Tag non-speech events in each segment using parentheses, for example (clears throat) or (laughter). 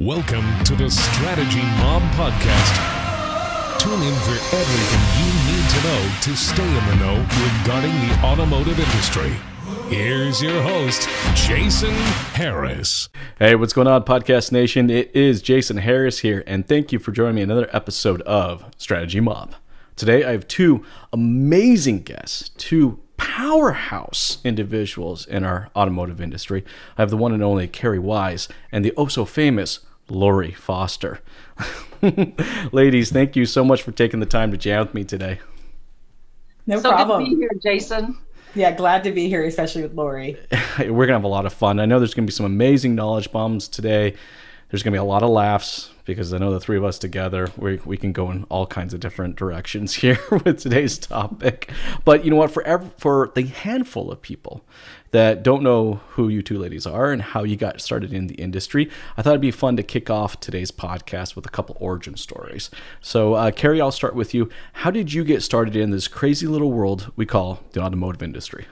Welcome to the Strategy Mob Podcast. Tune in for everything you need to know to stay in the know regarding the automotive industry. Here's your host, Jason Harris. Hey, what's going on, Podcast Nation? It is Jason Harris here, and thank you for joining me another episode of Strategy Mob. Today, I have two amazing guests, two powerhouse individuals in our automotive industry. I have the one and only Carrie Wise and the oh so famous Lori Foster. (laughs) Ladies, thank you so much for taking the time to jam with me today. No so problem. Good to be here, Jason. Yeah, glad to be here, especially with Lori. (laughs) We're gonna have a lot of fun. I know there's gonna be some amazing knowledge bombs today. There's gonna be a lot of laughs because I know the three of us together, we, we can go in all kinds of different directions (laughs) here with today's topic. But you know what? For ev- for the handful of people that don't know who you two ladies are and how you got started in the industry, I thought it'd be fun to kick off today's podcast with a couple origin stories. So, uh, Carrie, I'll start with you. How did you get started in this crazy little world we call the automotive industry?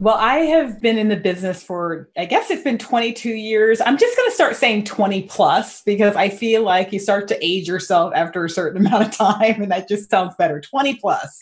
Well, I have been in the business for, I guess it's been 22 years. I'm just going to start saying 20 plus because I feel like you start to age yourself after a certain (laughs) amount of time, and that just sounds better 20 plus.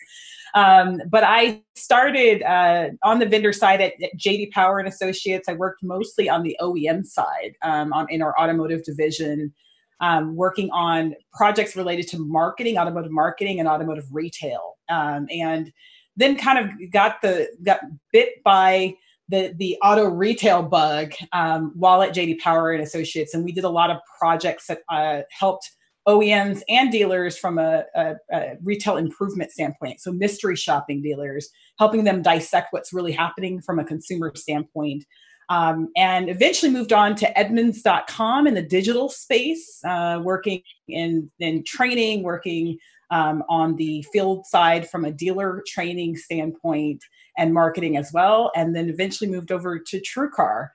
Um, but I started uh, on the vendor side at, JD Power and Associates. I worked mostly on the OEM side um, on, in our automotive division, um, working on projects related to marketing, automotive marketing, and automotive retail. Um, and then kind of got the got bit by the the auto retail bug um, while at JD Power and Associates, and we did a lot of projects that uh, helped OEMs and dealers from a, a, a, retail improvement standpoint. So mystery shopping dealers, helping them dissect what's really happening from a consumer standpoint. Um, and eventually moved on to Edmunds.com in the digital space, uh, working in, in training, working um, on the field side from a dealer training standpoint and marketing as well. And then eventually moved over to TrueCar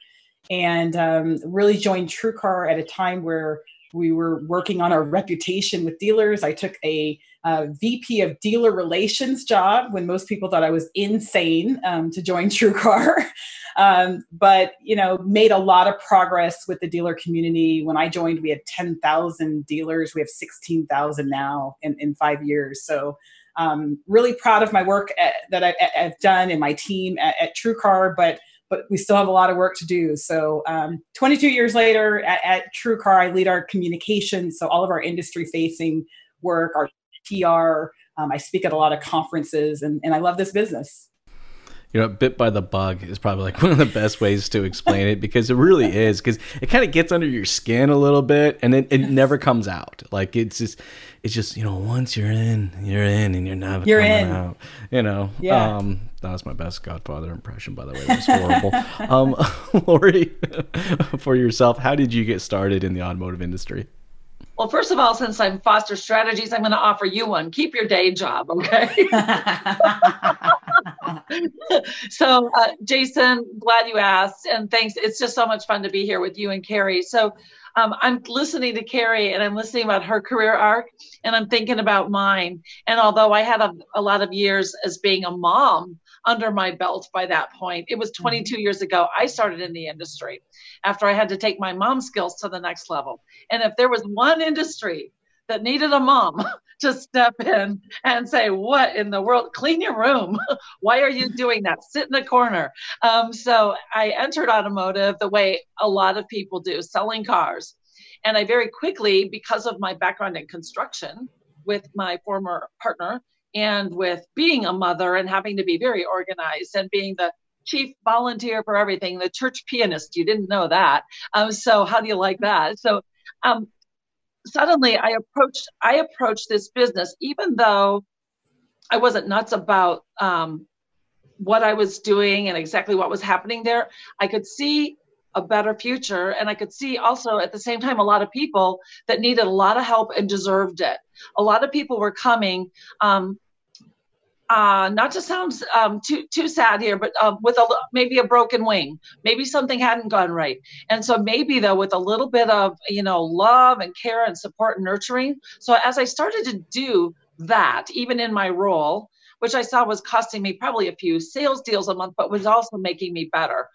and um, really joined TrueCar at a time where we were working on our reputation with dealers. I took a uh, VP of dealer relations job when most people thought I was insane um, to join (laughs) TrueCar. um, but you know, made a lot of progress with the dealer community. When I joined, we had 10,000 dealers. We have 16,000 now in, in five years. So um, really proud of my work at, that I, have done and my team at, at TrueCar. But but we still have a lot of work to do. So, um, 22 years later at, at TrueCar, I lead our communications. So, all of our industry facing work, our PR, um, I speak at a lot of conferences, and, and I love this business you know, bit by the bug is probably like (laughs) one of the best ways to explain it because it really (laughs) is because it kind of gets under your skin a little bit and it, it never comes out. Like it's just, it's just you know, once you're in, you're in, and you're never you're coming in. out. You know, yeah. Um, that was my best Godfather impression, by the way. It was horrible. (laughs) um, Lori, for yourself, how did you get started in the automotive industry? Well, first of all, since I'm Foster Strategies, I'm going to offer you one. Keep your day job, okay? (laughs) so, uh, Jason, glad you asked, and thanks. It's just so much fun to be here with you and Carrie. So, um, I'm listening to Carrie and I'm listening about her career arc, and I'm thinking about mine. And although I had a, a lot of years as being a mom under my belt by that point, it was 22 mm-hmm. years ago I started in the industry after I had to take my mom skills to the next level. And if there was one industry that needed a mom (laughs) to step in and say, What in the world? Clean your room. (laughs) Why are you (laughs) doing that? Sit in the corner. Um, so I entered automotive the way a lot of people do, selling cars. And I very quickly, because of my background in construction with my former partner and with being a mother and having to be very organized and being the chief volunteer for everything, the church pianist. You didn't know that. Um, so how do you like that? So um, suddenly I approached I approached this business, even though I wasn't nuts about um, what I was doing and exactly what was happening there. I could see a better future, and I could see also at the same time a lot of people that needed a lot of help and deserved it. A lot of people were coming. Um, uh, not to sound um, too too sad here, but uh, with a maybe a broken wing, maybe something hadn't gone right, and so maybe though with a little bit of you know love and care and support and nurturing. So as I started to do that, even in my role, which I saw was costing me probably a few sales deals a month, but was also making me better.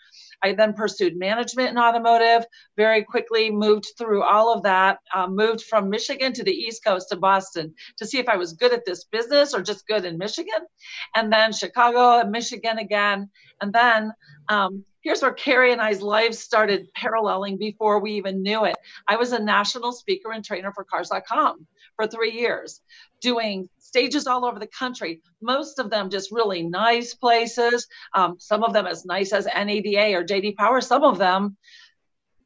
I then pursued management in automotive, very quickly moved through all of that, um, moved from Michigan to the East Coast to Boston to see if I was good at this business or just good in Michigan. And then Chicago and Michigan again. And then um, here's where Carrie and I's lives started paralleling before we even knew it. I was a national speaker and trainer for Cars.com for three years, doing stages all over the country, most of them just really nice places, um, some of them as nice as NADA or JD Power, some of them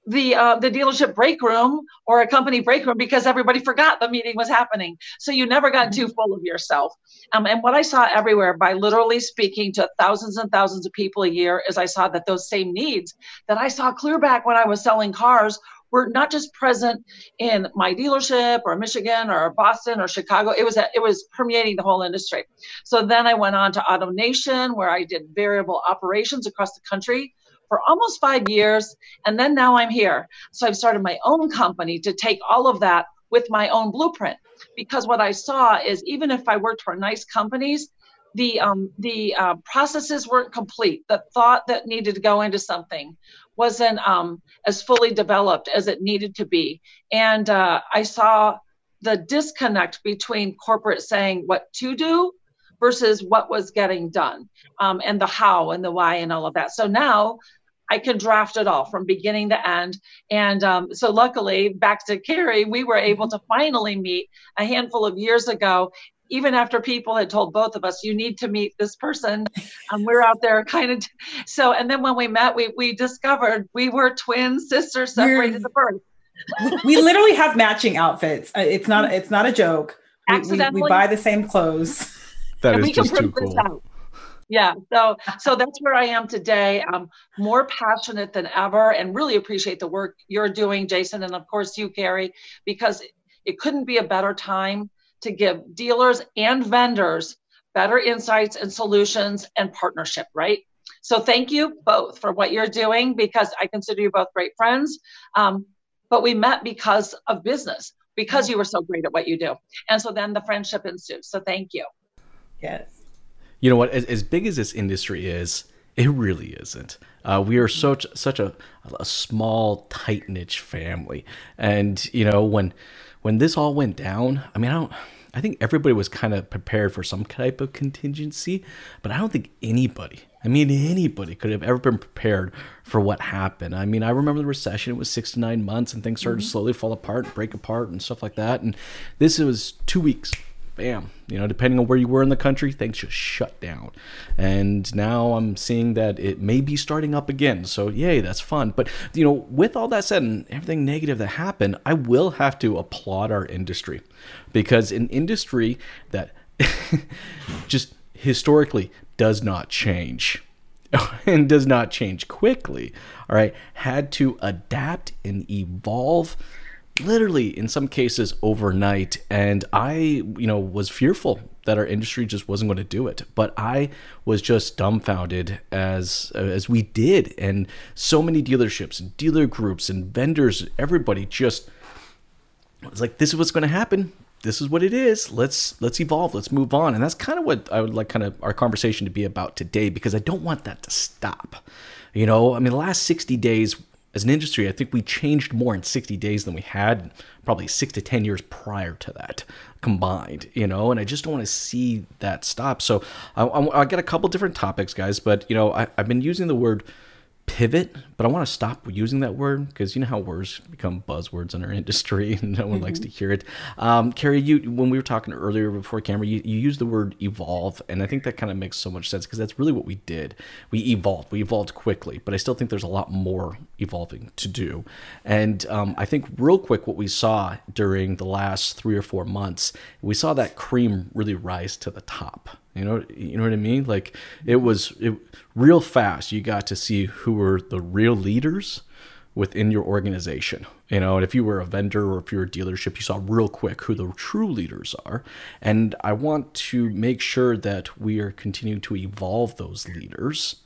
the uh, the dealership break room or a company break room because everybody forgot the meeting was happening. So you never got too full of yourself. Um, and what I saw everywhere by literally speaking to thousands and thousands of people a year is I saw that those same needs that I saw clear back when I was selling cars were not just present in my dealership or Michigan or Boston or Chicago. It was it was permeating the whole industry. So then I went on to AutoNation where I did variable operations across the country for almost five years. And then now I'm here. So I've started my own company to take all of that with my own blueprint. Because what I saw is even if I worked for nice companies, the um, the uh, processes weren't complete. The thought that needed to go into something wasn't um, as fully developed as it needed to be, and uh, I saw the disconnect between corporate saying what to do versus what was getting done um, and the how and the why and all of that. So now I can draft it all from beginning to end. And um, so, luckily, back to Carrie, we were able to finally meet a handful of years ago. Even after people had told both of us, you need to meet this person. Um, we're out there kind of. So, and then when we met, we, we discovered we were twin sisters separated at birth. we literally have matching outfits. Uh, it's not, it's not a joke. We, we, we buy the same clothes. That is just too cool. Yeah, so so that's where I am today. I'm more passionate than ever, and really appreciate the work you're doing, Jason, and of course you, Carrie, because it couldn't be a better time to give dealers and vendors better insights and solutions and partnership. Right. So thank you both for what you're doing because I consider you both great friends. Um, but we met because of business, because you were so great at what you do, and so then the friendship ensued. So thank you. Yes. You know what? As, as big as this industry is, it really isn't. Uh, we are such such a, a small, tight niche family, and you know when when this all went down, I mean, I don't. I think everybody was kind of prepared for some type of contingency, but I don't think anybody, I mean, anybody could have ever been prepared for what happened. I mean, I remember the recession, it was six to nine months and things started mm-hmm. to slowly fall apart, break apart, and stuff like that. And this was two weeks bam, you know, depending on where you were in the country, things just shut down. And now I'm seeing that it may be starting up again. So, yay, that's fun. But, you know, with all that said and everything negative that happened, I will have to applaud our industry because an industry that (laughs) just historically does not change (laughs) and does not change quickly, all right, had to adapt and evolve literally in some cases overnight. And i you know was fearful that our industry just wasn't going to do it. But i was just dumbfounded as as we did. And so many dealerships and dealer groups and vendors everybody just was like this is what's going to happen. This is what it is. Let's let's evolve. Let's move on. And that's kind of what i would like kind of our conversation to be about today because i don't want that to stop. You know i mean the last 60 days as an industry, I think we changed more in 60 days than we had probably six to 10 years prior to that combined, you know, and I just don't want to see that stop. So I, I, I got a couple different topics, guys, but, you know, I, I've been using the word pivot, but I want to stop using that word because you know how words become buzzwords in our (laughs) industry and no one mm-hmm. likes to hear it. Um, Carrie, you when we were talking earlier before camera, you, you used the word evolve, and I think that kind of makes so much sense because that's really what we did. We evolved, we evolved quickly, but I still think there's a lot more evolving to do. And um, I think real quick, what we saw during the last three or four months, we saw that cream really rise to the top you know, you know what I mean? Like it was it, real fast. You got to see who were the real leaders within your organization. You know, and if you were a vendor or if you're a dealership, you saw real quick who the true leaders are. And I want to make sure that we are continuing to evolve those leaders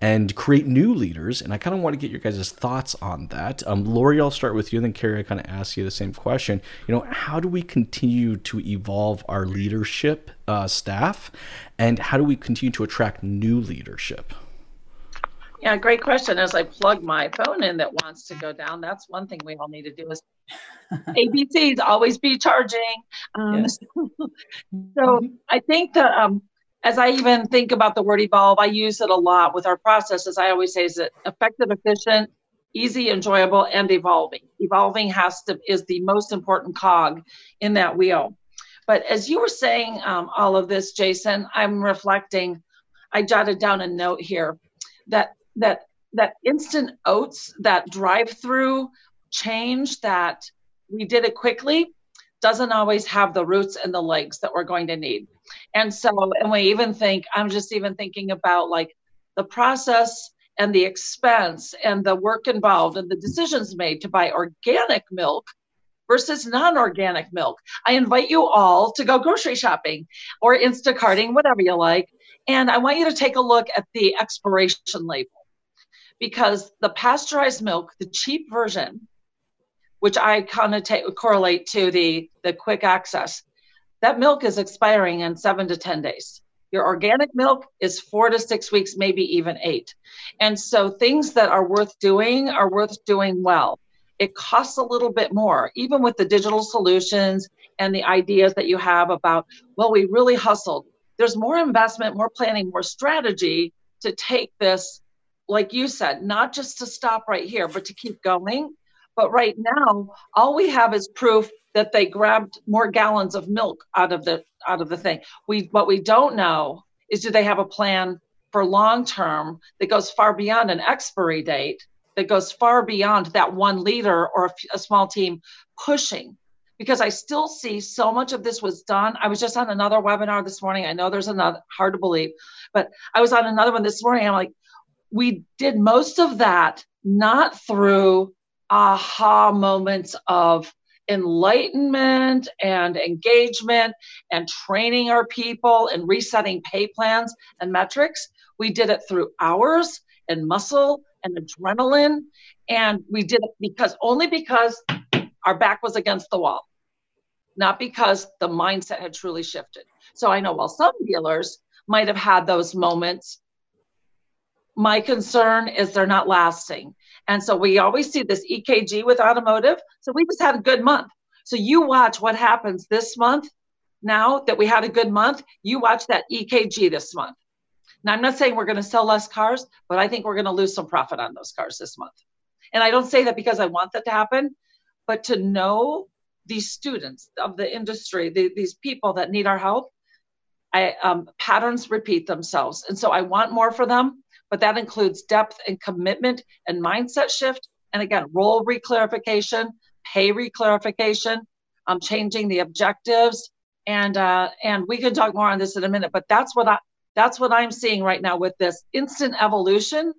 and create new leaders. And I kind of want to get your guys' thoughts on that. Um, Lori, I'll start with you, and then Carrie, I kind of ask you the same question. You know, how do we continue to evolve our leadership uh, staff, and how do we continue to attract new leadership? Yeah, great question. As I plug my phone in that wants to go down, that's one thing we all need to do is (laughs) ABCs always be charging. Um, yes. (laughs) so I think that um, as I even think about the word evolve, I use it a lot with our processes. I always say is it effective, efficient, easy, enjoyable, and evolving. Evolving has to is the most important cog in that wheel. But as you were saying um, all of this, Jason, I'm reflecting. I jotted down a note here that that that instant oats, that drive-through change that we did it quickly, doesn't always have the roots and the legs that we're going to need. And so, and we even think, I'm just even thinking about like the process and the expense and the work involved and the decisions made to buy organic milk versus non organic milk. I invite you all to go grocery shopping or Instacarting, whatever you like. And I want you to take a look at the expiration label because the pasteurized milk, the cheap version, which I ta- correlate to the, the quick access, that milk is expiring in seven to 10 days. Your organic milk is four to six weeks, maybe even eight. And so things that are worth doing are worth doing well. It costs a little bit more, even with the digital solutions and the ideas that you have about, well, we really hustled. There's more investment, more planning, more strategy to take this, like you said, not just to stop right here, but to keep going. But right now, all we have is proof that they grabbed more gallons of milk out of the out of the thing. We what we don't know is do they have a plan for long term that goes far beyond an expiry date, that goes far beyond that one leader or a, a small team pushing. Because I still see so much of this was done. I was just on another webinar this morning. I know there's another hard to believe, but I was on another one this morning. I'm like, we did most of that not through aha moments of enlightenment and engagement and training our people and resetting pay plans and metrics. We did it through hours and muscle and adrenaline. And we did it because only because our back was against the wall, not because the mindset had truly shifted. So I know while some dealers might have had those moments, my concern is they're not lasting. And so we always see this EKG with automotive. So we just had a good month. So you watch what happens this month. Now that we had a good month, you watch that EKG this month. Now, I'm not saying we're going to sell less cars, but I think we're going to lose some profit on those cars this month. And I don't say that because I want that to happen, but to know these students of the industry, the, these people that need our help, I, um, patterns repeat themselves. And so I want more for them but that includes depth and commitment and mindset shift. And again, role reclarification, pay reclarification, um, changing the objectives, and uh, and we can talk more on this in a minute. But that's what I that's what I'm seeing right now with this instant evolution.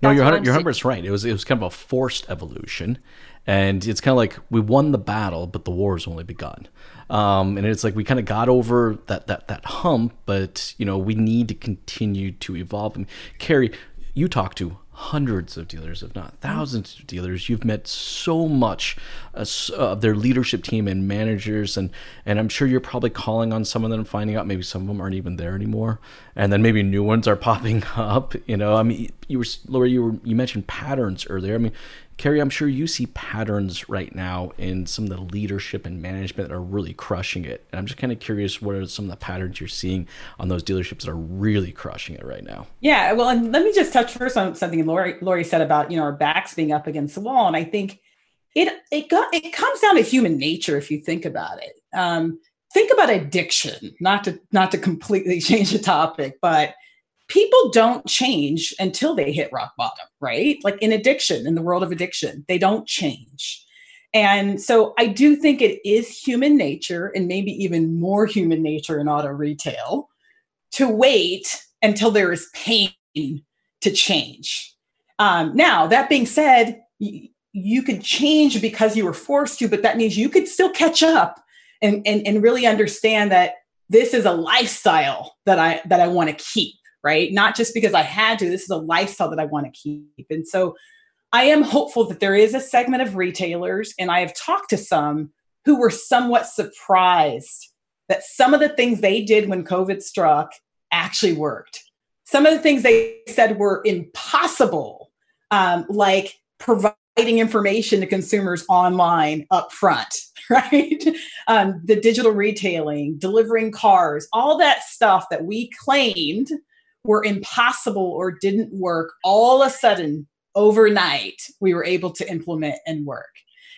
No, you're you're 100 right. It was it was kind of a forced evolution, and it's kind of like we won the battle, but the war war's only begun. Um, and it's like we kind of got over that that that hump, but you know we need to continue to evolve. And Carrie, you talk to hundreds of dealers, if not thousands of dealers. You've met so much uh, of their leadership team and managers, and and I'm sure you're probably calling on some of them, finding out maybe some of them aren't even there anymore, and then maybe new ones are (laughs) popping up. You know, I mean, you were Laura, you were you mentioned patterns earlier. I mean, Carrie, I'm sure you see patterns right now in some of the leadership and management that are really crushing it. And I'm just kind of curious what are some of the patterns you're seeing on those dealerships that are really crushing it right now? Yeah, well, and let me just touch first on something Lori, Lori said about, you know, our backs being up against the wall. And I think it it got it comes down to human nature if you think about it. Um, think about addiction, not to not to completely (laughs) change the topic, but people don't change until they hit rock bottom, right? Like in addiction, in the world of addiction, they don't change. And so I do think it is human nature, and maybe even more human nature in auto retail, to wait until there is pain to change. Um, now, that being said, you could change because you were forced to, but that means you could still catch up and, and, and really understand that this is a lifestyle that I that I want to keep right? Not just because I had to, this is a lifestyle that I want to keep. And so I am hopeful that there is a segment of retailers, and I have talked to some who were somewhat surprised that some of the things they did when COVID struck actually worked. some of the things they said were impossible, um, like providing information to consumers online up front, (laughs) right? Um, the digital retailing, delivering cars, all that stuff that we claimed were impossible or didn't work, all of a sudden, overnight, we were able to implement and work.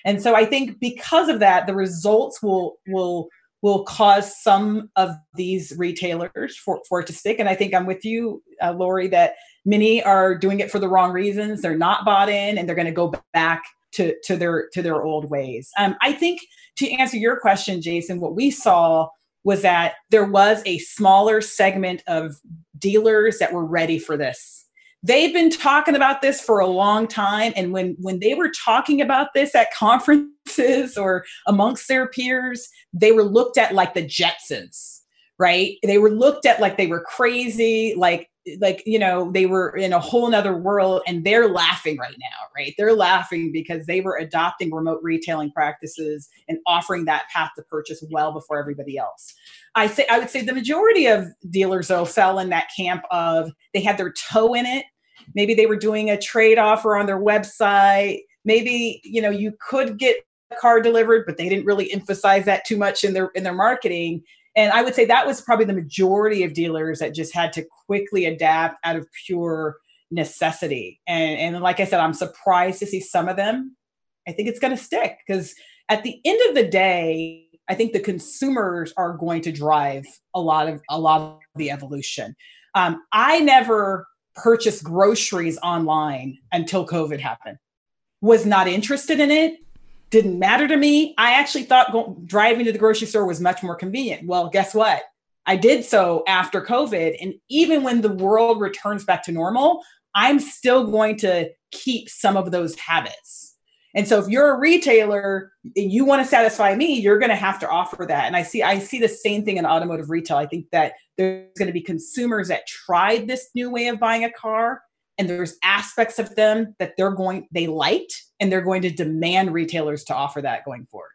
And so I think because of that, the results will will will cause some of these retailers for, for it to stick. And I think I'm with you, uh, Lori, that many are doing it for the wrong reasons. They're not bought in and they're going to go back to, to their to their old ways. Um, I think to answer your question, Jason, what we saw was that there was a smaller segment of dealers that were ready for this. They've been talking about this for a long time, and when when they were talking about this at conferences or amongst their peers, they were looked at like the Jetsons, right? They were looked at like they were crazy, like like you know they were in a whole nother world and they're laughing right now right? They're laughing because they were adopting remote retailing practices and offering that path to purchase well before everybody else. I say i would say the majority of dealers though fell in that camp of they had their toe in it. Maybe they were doing a trade offer on their website. Maybe you know you could get a car delivered but they didn't really emphasize that too much in their in their marketing and I would say that was probably the majority of dealers that just had to quickly adapt out of pure necessity. And, and like I said, I'm surprised to see some of them. I think it's going to stick because at the end of the day, I think the consumers are going to drive a lot of a lot of the evolution. Um, I never purchased groceries online until COVID happened. Was not interested in it didn't matter to me. I actually thought go, driving to the grocery store was much more convenient. Well, guess what? I did so after COVID. And even when the world returns back to normal, I'm still going to keep some of those habits. And so if you're a retailer and you want to satisfy me, you're going to have to offer that. And I see I see the same thing in automotive retail. I think that there's going to be consumers that tried this new way of buying a car and there's aspects of them that they're going they liked and they're going to demand retailers to offer that going forward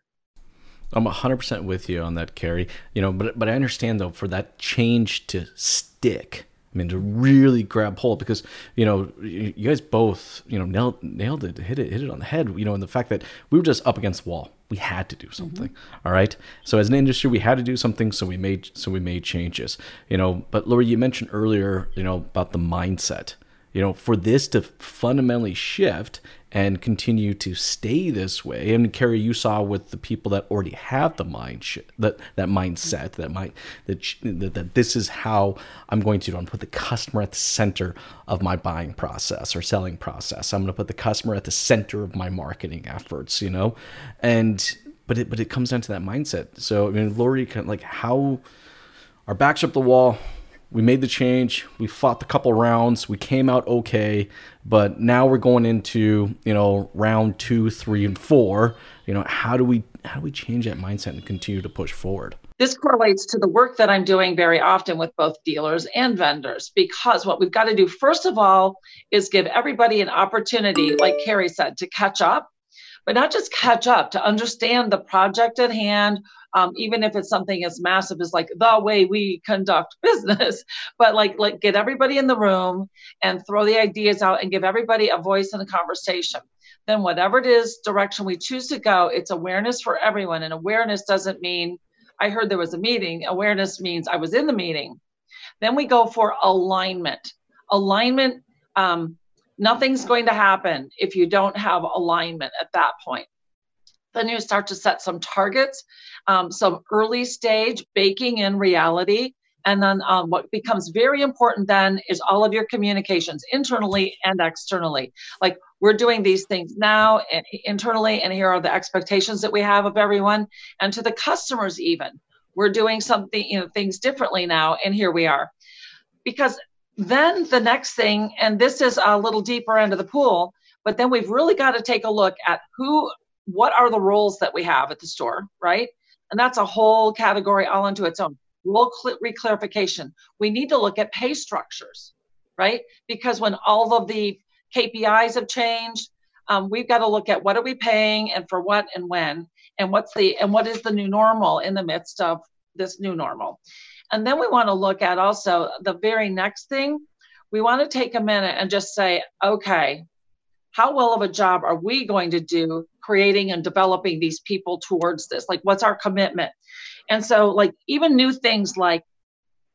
i'm 100% with you on that carrie you know but but i understand though for that change to stick I mean, to really grab hold because you know you guys both you know nailed nailed it, hit it, hit it on the head. You know, and the fact that we were just up against the wall, we had to do something. Mm-hmm. All right. So as an industry, we had to do something. So we made so we made changes. You know, but Lori, you mentioned earlier, you know, about the mindset you know, for this to fundamentally shift and continue to stay this way. And Carrie, you saw with the people that already have the mind sh- that that mindset that might that, that that this is how I'm going to do. I'm put the customer at the center of my buying process or selling process. I'm going to put the customer at the center of my marketing efforts. You know, and but it but it comes down to that mindset. So I mean, Lori, kind of like how our backs up the wall we made the change. We fought the couple rounds. We came out okay, but now we're going into you know round two, three, and four. You know how do we how do we change that mindset and continue to push forward? This correlates to the work that I'm doing very often with both dealers and vendors because what we've got to do first of all is give everybody an opportunity, like Carrie said, to catch up but not just catch up to understand the project at hand um, even if it's something as massive as like the way we conduct (laughs) business but like like get everybody in the room and throw the ideas out and give everybody a voice in the conversation. Then whatever it is direction we choose to go it's awareness for everyone. And awareness doesn't mean i heard there was a meeting. Awareness means i was in the meeting. Then we go for alignment. Alignment um, nothing's going to happen if you don't have alignment at that point. Then you start to set some targets, um, some early stage baking in reality. And then um, what becomes very important then is all of your communications internally and externally. Like we're doing these things now internally, and here are the expectations that we have of everyone, and to the customers even. We're doing something, you know, things differently now, and here we are. Because then the next thing, and this is a little deeper into the pool, but then we've really got to take a look at who what are the roles that we have at the store, right? And that's a whole category all into its own. Role cl- reclarification. We need to look at pay structures, right? Because when all of the KPIs have changed, um, we've got to look at what are we paying and for what and when, and what's the and what is the new normal in the midst of this new normal. And then we want to look at also the very next thing, we want to take a minute and just say, okay, how well of a job are we going to do creating and developing these people towards this? Like, what's our commitment? And so, like, even new things like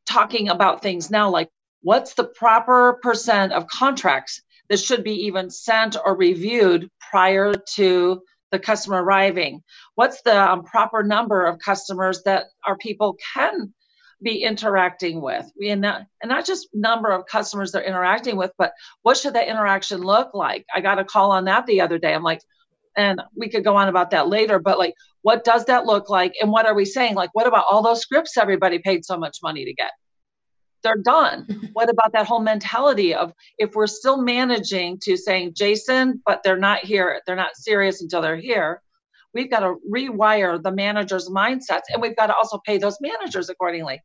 talking about things now, like, what's the proper percent of contracts that should be even sent or reviewed prior to the customer arriving? What's the um, proper number of customers that our people can be interacting with? And not, and not just number of customers they're interacting with, but what should that interaction look like? I got a call on that the other day. I'm like, and we could go on about that later, but like, what does that look like? And what are we saying? Like, what about all those scripts everybody paid so much money to get? they're done. (laughs) what about that whole mentality of if we're still managing to saying Jason, but they're not here, they're not serious until they're here. We've got to rewire the managers' mindsets and we've got to also pay those managers accordingly.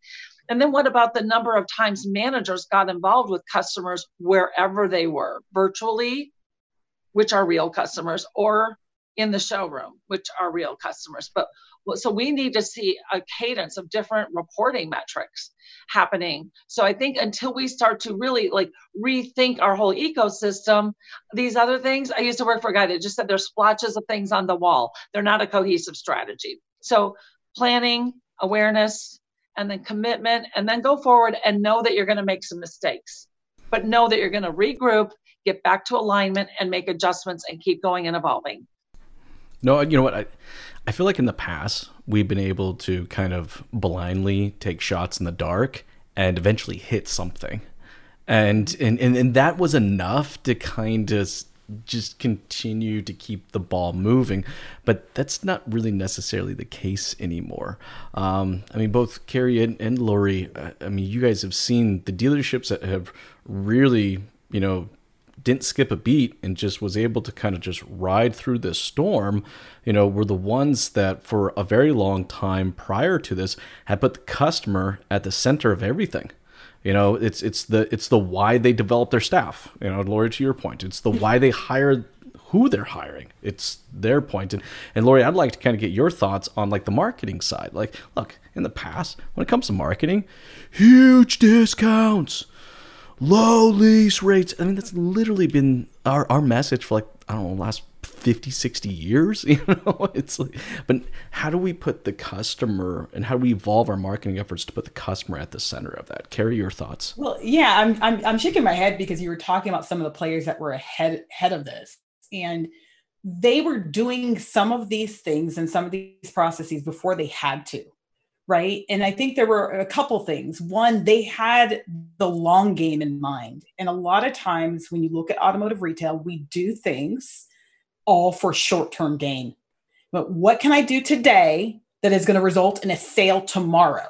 And then what about the number of times managers got involved with customers wherever they were, virtually, which are real customers, or in the showroom, which are real customers. But so we need to see a cadence of different reporting metrics happening. So I think until we start to really like rethink our whole ecosystem, these other things, I used to work for a guy that just said there's splotches of things on the wall. They're not a cohesive strategy. So planning, awareness, and then commitment, and then go forward and know that you're going to make some mistakes, but know that you're going to regroup, get back to alignment, and make adjustments and keep going and evolving. No, you know what? I, I feel like in the past we've been able to kind of blindly take shots in the dark and eventually hit something. And and, and, and that was enough to kind of just continue to keep the ball moving. But that's not really necessarily the case anymore. Um, I mean, both Carrie and, and Lori, uh, I mean, you guys have seen the dealerships that have really, you know, didn't skip a beat and just was able to kind of just ride through this storm, you know, were the ones that for a very long time prior to this had put the customer at the center of everything. You know, it's it's the it's the why they develop their staff. You know, Lori, to your point, it's the why they hire who they're hiring. It's their point. And and Lori, I'd like to kind of get your thoughts on like the marketing side. Like, look, in the past, when it comes to marketing, huge discounts low lease rates. I mean, that's literally been our, our message for like, I don't know, last 50, 60 years. (laughs) You know, it's like, but how do we put the customer and how do we evolve our marketing efforts to put the customer at the center of that? Carrie your thoughts? Well, yeah, I'm, I'm, I'm shaking my head because you were talking about some of the players that were ahead, ahead of this. And they were doing some of these things and some of these processes before they had to right? And i think there were a couple things. One they had the long game in mind. And a lot of times when you look at automotive retail we do things all for short-term gain. But what can i do today that is going to result in a sale tomorrow?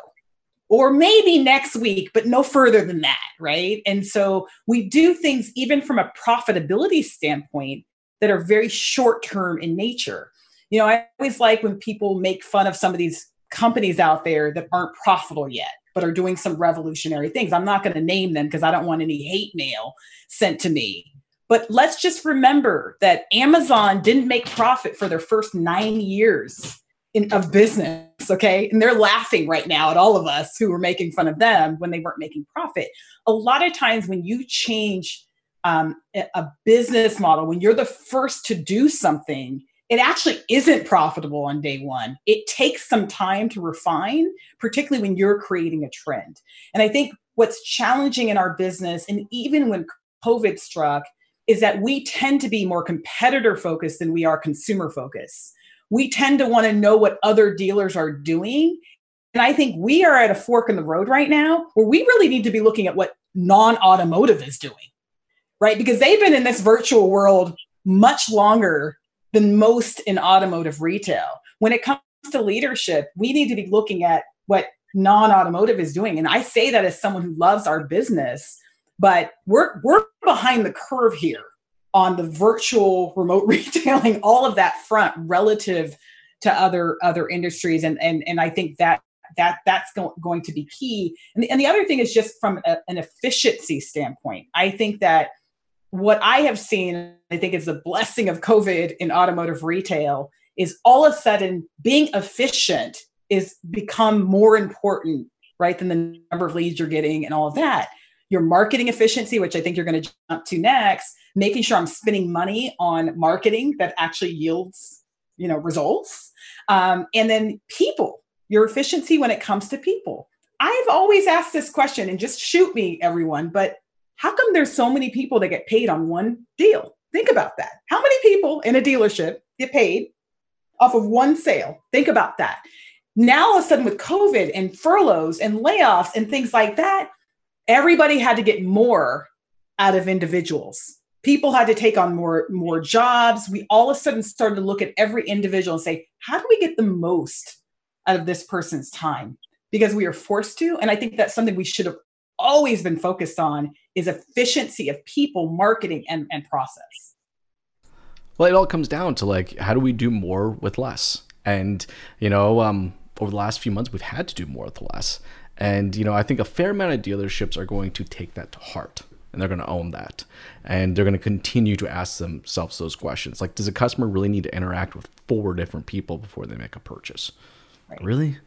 Or maybe next week but no further than that right? And so we do things even from a profitability standpoint that are very short term in nature. You know i always like when people make fun of some of these companies out there that aren't profitable yet but are doing some revolutionary things. I'm not going to name them because I don't want any hate mail sent to me. But let's just remember that Amazon didn't make profit for their first nine years in, of business. Okay. And they're laughing right now at all of us who were making fun of them when they weren't making profit. A lot of times when you change um, a business model, when you're the first to do something, it actually isn't profitable on day one. It takes some time to refine, particularly when you're creating a trend. And I think what's challenging in our business, and even when COVID struck, is that we tend to be more competitor focused than we are consumer focused. We tend to want to know what other dealers are doing. And I think we are at a fork in the road right now where we really need to be looking at what non automotive is doing, right? Because they've been in this virtual world much longer than most in automotive retail. When it comes to leadership, we need to be looking at what non automotive is doing. And I say that as someone who loves our business, but we're, we're behind the curve here on the virtual remote (laughs) retailing, all of that front relative to other other industries. And, and, and I think that that that's go- going to be key. And the, and the other thing is just from a, an efficiency standpoint. I think that what I have seen, I think is the blessing of COVID in automotive retail, is all of a sudden being efficient is become more important, right, than the number of leads you're getting and all of that. your marketing efficiency, which I think you're going to jump to next, making sure I'm spending money on marketing that actually yields, you know, results. Um, and then people, your efficiency when it comes to people. I've always asked this question and just shoot me, everyone, but how come there's so many people that get paid on one deal? Think about that. How many people in a dealership get paid off of one sale? Think about that. Now, all of a sudden, with COVID and furloughs and layoffs and things like that, everybody had to get more out of individuals. People had to take on more, more jobs. We all of a sudden started to look at every individual and say, how do we get the most out of this person's time? Because we are forced to. And I think that's something we should have always been focused on is efficiency of people, marketing, and, and process. Well, it all comes down to like, how do we do more with less? And, you know, um, over the last few months, we've had to do more with less. And, you know, I think a fair amount of dealerships are going to take that to heart and they're going to own that. And they're going to continue to ask themselves those questions. Like, does a customer really need to interact with four different people before they make a purchase? Right. Really?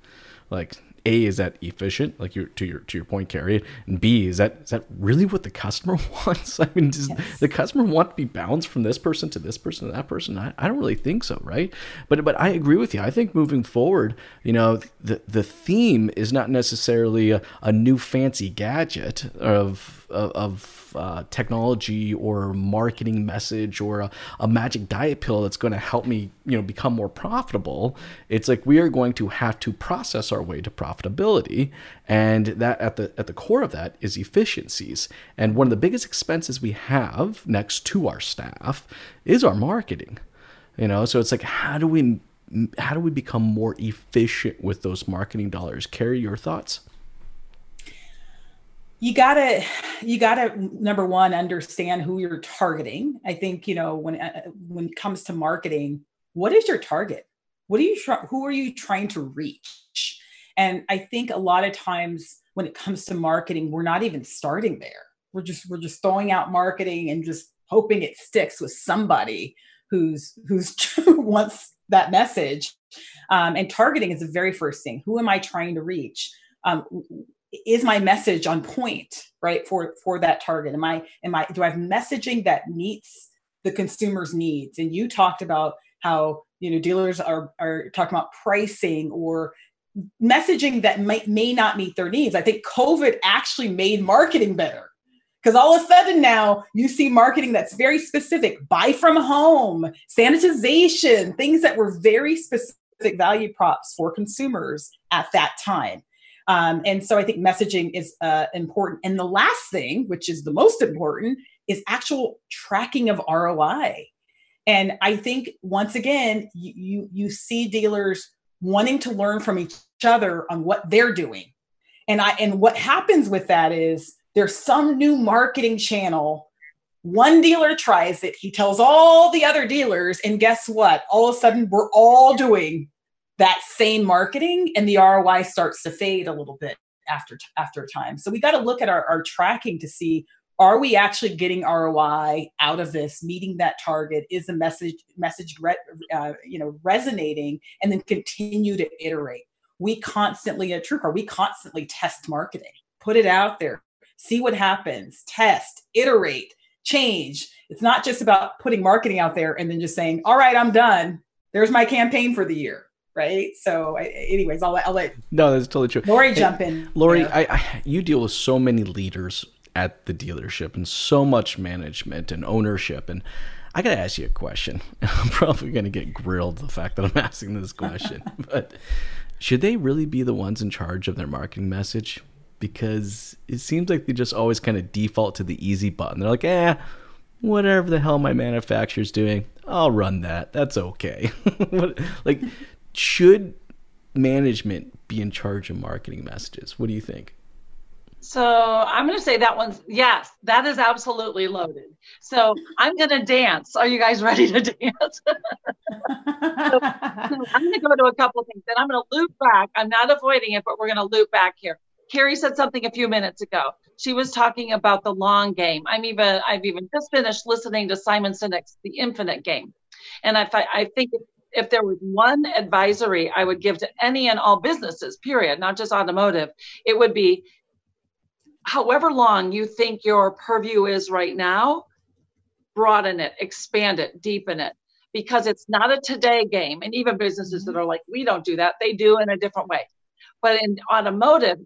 Like, a is that efficient, like your to your to your point, Carrie, and B is that is that really what the customer (laughs) wants? I mean, does yes. the customer want to be bounced from this person to this person to that person? I, I don't really think so, right? But but I agree with you. I think moving forward, you know, the the theme is not necessarily a, a new fancy gadget of of, of uh, technology or marketing message or a, a magic diet pill that's going to help me, you know, become more profitable. It's like we are going to have to process our way to profitability, and that at the at the core of that is efficiencies. And one of the biggest expenses we have next to our staff is our marketing. You know, so it's like how do we how do we become more efficient with those marketing dollars? Carrie your thoughts? You gotta you gotta number one understand who you're targeting. I think you know when uh, when it comes to marketing what is your target? What are you try- who are you trying to reach? And i think a lot of times when it comes to marketing we're not even starting there. We're just we're just throwing out marketing and just hoping it sticks with somebody who's who's (laughs) wants that message. Um, and targeting is the very first thing. Who am i trying to reach? Um, is my message on point right for for that target? Am i am i do i have messaging that meets the consumer's needs? And you talked about how you know dealers are are talking about pricing or messaging that might may not meet their needs. I think covid actually made marketing better because all of a sudden now you see marketing that's very specific buy from home sanitization things that were very specific value props for consumers at that time um, and so I think messaging is uh, important. And the last thing, which is the most important, is actual tracking of ROI. And I think once again, you, you, you see dealers wanting to learn from each other on what they're doing. And I and what happens with that is there's some new marketing channel. One dealer tries it, he tells all the other dealers, and guess what? All of a sudden, we're all doing that same marketing and the ROI starts to fade a little bit after after time. So we got to look at our, our tracking to see are we actually getting ROI out of this, meeting that target? Is the message message re, uh, you know resonating? And then continue to iterate. We constantly at TrueCar, we constantly test marketing, put it out there, see what happens, test, iterate, change. It's not just about putting marketing out there and then just saying, "All right, I'm done. There's my campaign for the year." Right? So, anyways, I'll, I'll let no, that's totally true. Lori jump in. Lori, I, I, you deal with so many leaders at the dealership and so much management and ownership, and I got to ask you a question. (laughs) I'm probably going to get grilled the fact that I'm asking this question, (laughs) but should they really be the ones in charge of their marketing message? Because it seems like they just always kind of default to the easy button. They're like, eh, whatever the hell my manufacturer's doing, I'll run that. That's okay. (laughs) like, should management be in charge of marketing messages? What do you think? So I'm going to say that one's yes, that is absolutely loaded. So I'm going to dance. Are you guys ready to (laughs) dance? (laughs) so, so I'm going to go to a couple things. Then I'm going to loop back. I'm not avoiding it, but we're going to loop back here. Carrie said something a few minutes ago. She was talking about the long game. I'm even I've even just finished listening to Simon Sinek's The Infinite Game, and I I think if there was one advisory I would give to any and all businesses, period, not just automotive, it would be however long you think your purview is right now, broaden it, expand it, deepen it, because it's not a today game. And even businesses that mm-hmm. are like, we don't do that, they do in a different way. But in automotive,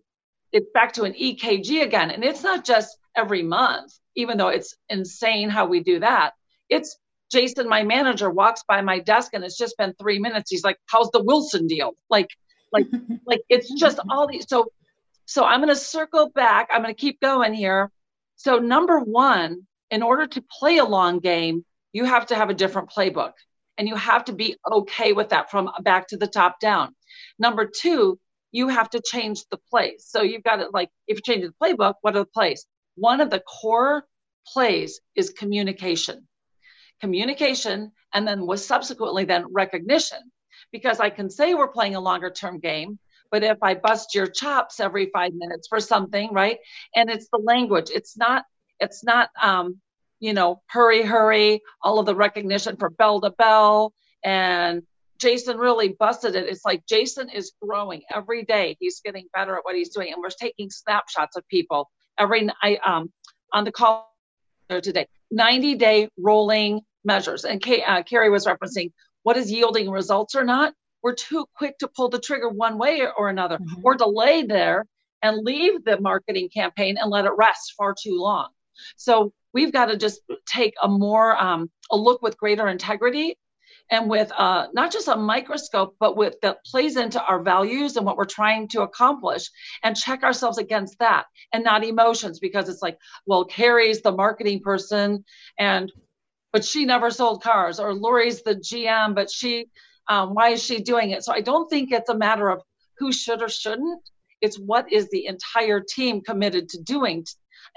it's back to an EKG again. And it's not just every month, even though it's insane how we do that. It's Jason, my manager, walks by my desk and it's just been three minutes. He's like, How's the Wilson deal? Like, like, (laughs) like it's just all these. So, so I'm going to circle back. I'm going to keep going here. So, number one, in order to play a long game, you have to have a different playbook and you have to be okay with that from back to the top down. Number two, you have to change the plays. So you've got to like, if you change the playbook, what are the plays? One of the core plays is communication. Communication, and then was subsequently then recognition. Because I can say we're playing a longer term game, but if I bust your chops every five minutes for something, right? And it's the language. It's not, it's not um, you know, hurry, hurry, all of the recognition for bell to bell and Jason really busted it. It's like Jason is growing every day. He's getting better at what he's doing, and we're taking snapshots of people every night um, on the call today. 90 day rolling measures. And Kay, uh, Carrie was referencing what is yielding results or not. We're too quick to pull the trigger one way or another, mm-hmm. or delay there and leave the marketing campaign and let it rest far too long. So we've got to just take a more um, a look with greater integrity and with uh, not just a microscope, but with that plays into our values and what we're trying to accomplish, and check ourselves against that, and not emotions, because it's like, well, Carrie's the marketing person, and but she never sold cars, or Laurie's the GM, but she, um, why is she doing it? So I don't think it's a matter of who should or shouldn't. It's what is the entire team committed to doing,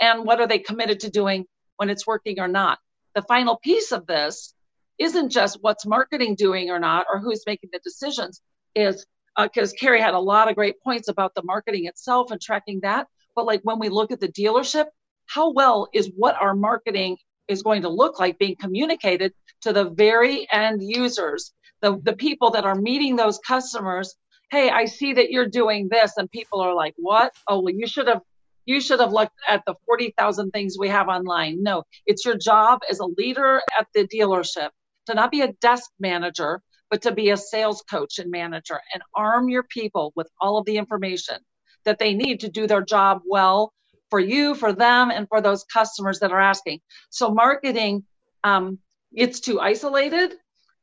and what are they committed to doing when it's working or not. The final piece of this isn't just what's marketing doing or not, or who's making the decisions, is because uh, Carrie had a lot of great points about the marketing itself and tracking that. But like when we look at the dealership, how well is what our marketing is going to look like being communicated to the very end users, the, the people that are meeting those customers? Hey, I see that you're doing this. And people are like, what? Oh, well, you should have you should have looked at the 40,000 things we have online. No, it's your job as a leader at the dealership to not be a desk manager, but to be a sales coach and manager and arm your people with all of the information that they need to do their job well for you, for them, and for those customers that are asking. So marketing um, gets too isolated.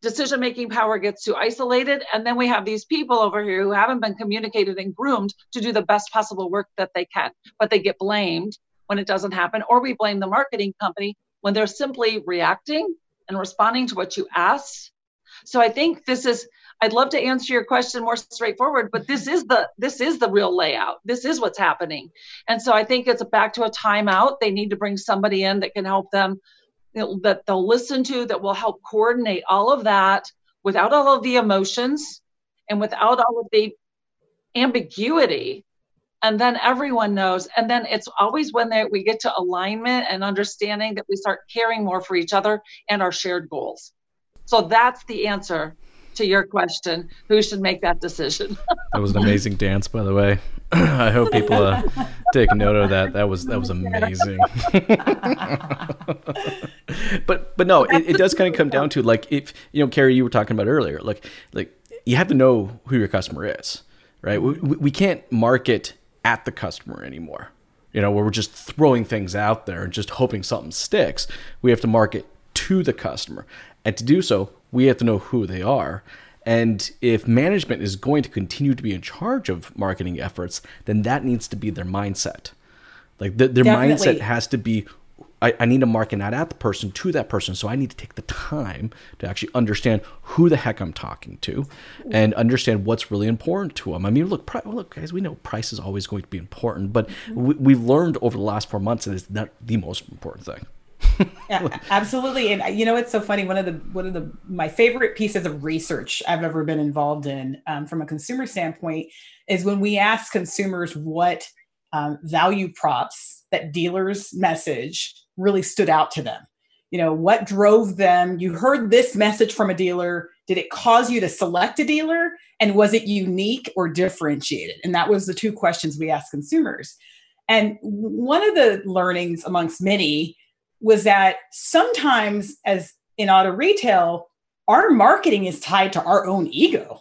Decision making power gets too isolated. And then we have these people over here who haven't been communicated and groomed to do the best possible work that they can, but they get blamed when it doesn't happen, or we blame the marketing company when they're simply reacting and responding to what you ask. So I think this is I'd love to answer your question more straightforward, but this is the this is the real layout. This is what's happening. And so I think it's back to a timeout. They need to bring somebody in that can help them that they'll listen to that will help coordinate all of that without all of the emotions and without all of the ambiguity and then everyone knows and then it's always when they, we get to alignment and understanding that we start caring more for each other and our shared goals so that's the answer to your question who should make that decision that was an amazing dance by the way (clears throat) i hope people uh, take note of that that was that was amazing (laughs) but but no it, it does kind of come down to like if you know carrie you were talking about earlier like like you have to know who your customer is right we, we can't market at the customer anymore. You know, where we're just throwing things out there and just hoping something sticks. We have to market to the customer. And to do so, we have to know who they are. And if management is going to continue to be in charge of marketing efforts, then that needs to be their mindset. Like the, their Definitely. mindset has to be I, I need to market not at the person to that person. So I need to take the time to actually understand who the heck I'm talking to and understand what's really important to them. I mean, look, pri- look, guys, we know price is always going to be important, but mm-hmm. we, we've learned over the last four months that it's not the most important thing. Yeah, absolutely. And you know, it's so funny. One of the one of the my favorite pieces of research I've ever been involved in, um, from a consumer standpoint, is when we ask consumers what um, value props that dealers message really stood out to them. You know what drove them? You heard this message from a dealer. Did it cause you to select a dealer? And was it unique or differentiated? And that was the two questions we asked consumers. And one of the learnings amongst many was that sometimes, as in auto retail, our marketing is tied to our own ego.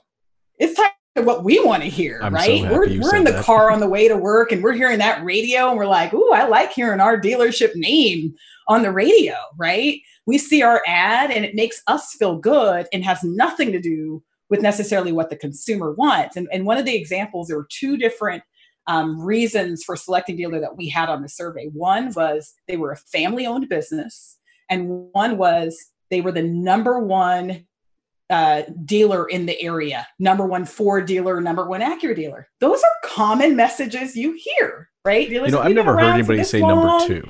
It's tied to what we want to hear, I'm right? so we're we're in the that. car on the (laughs) way to work and we're hearing that radio and we're like, ooh, I like hearing our dealership name on the radio, right? We see our ad and it makes us feel good and has nothing to do with necessarily what the consumer wants. And, and one of the examples, there were two different um, reasons for selecting dealer that we had on the survey. One was they were a family owned business, and one was they were the number one uh, dealer in the area, number one Ford dealer, number one Acura dealer. Those are common messages you hear, right? Dealers You know, I've never heard anybody say long. number two.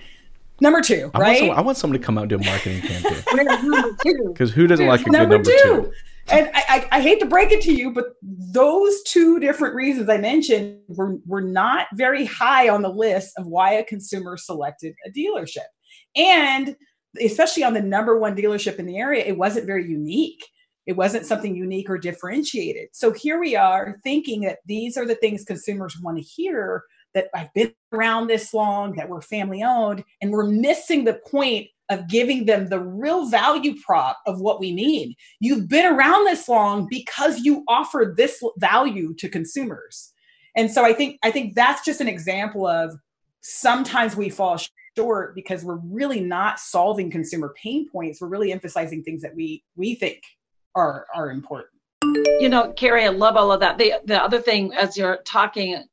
Number two, I, want right? someone, I want somebody to come out and do a marketing campaign. We're number two. Because who doesn't like a good number, number two. two? And I, I, I hate to break it to you, but those two different reasons I mentioned were, were not very high on the list of why a consumer selected a dealership. And especially on the number one dealership in the area, it wasn't very unique. It wasn't something unique or differentiated. So here we are thinking that these are the things consumers want to hear that I've been around this long, that we're family owned, and we're missing the point of giving them the real value prop of what we need. You've been around this long because you offer this value to consumers. And so I think I think that's just an example of sometimes we fall short because we're really not solving consumer pain points. We're really emphasizing things that we we think are are important. you know, Carrie, I love all of that. The the other thing, as you're talking,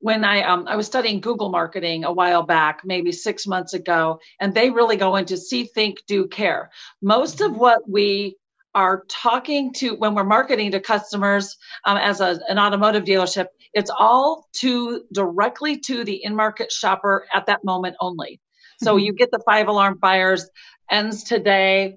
when I um I was studying Google marketing a while back, maybe six months ago, and they really go into see, think, do, care. Most of what we are talking to when we're marketing to customers um, as a, an automotive dealership, it's all to directly to the in-market shopper at that moment only. So Mhm. you get the five alarm fires ends today.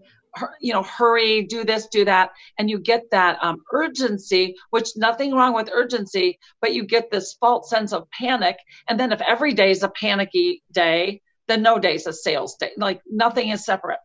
You know, hurry, do this, do that and you get that um, urgency, which nothing wrong with urgency, but you get this false sense of panic. And then if every day is a panicky day, then no day is a sales day. Like nothing is separate.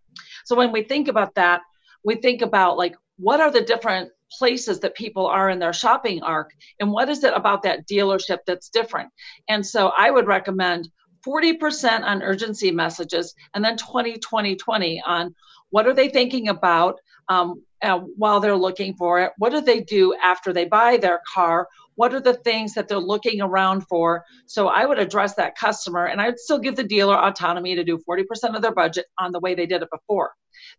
So when we think about that, we think about like what are the different places that people are in their shopping arc and what is it about that dealership that's different and so i would recommend 40% on urgency messages and then 20 20 20 on what are they thinking about um, uh, while they're looking for it? What do they do after they buy their car? What are the things that they're looking around for? So i would address that customer and i'd still give the dealer autonomy to do 40% of their budget on the way they did it before.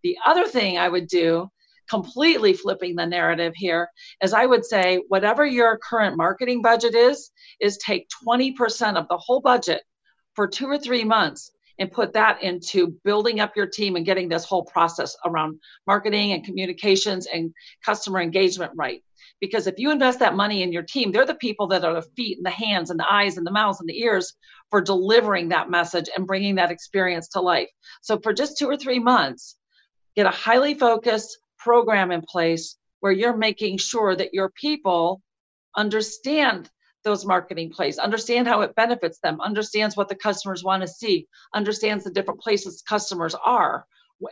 The other thing i would do completely flipping the narrative here is i would say whatever your current marketing budget is is take 20% of the whole budget for two or three months and put that into building up your team and getting this whole process around marketing and communications and customer engagement right. Because if you invest that money in your team, they're the people that are the feet and the hands and the eyes and the mouths and the ears for delivering that message and bringing that experience to life. So for just two or three months, get a highly focused program in place where you're making sure that your people understand those marketing plays, understand how it benefits them, understands what the customers want to see, understands the different places customers are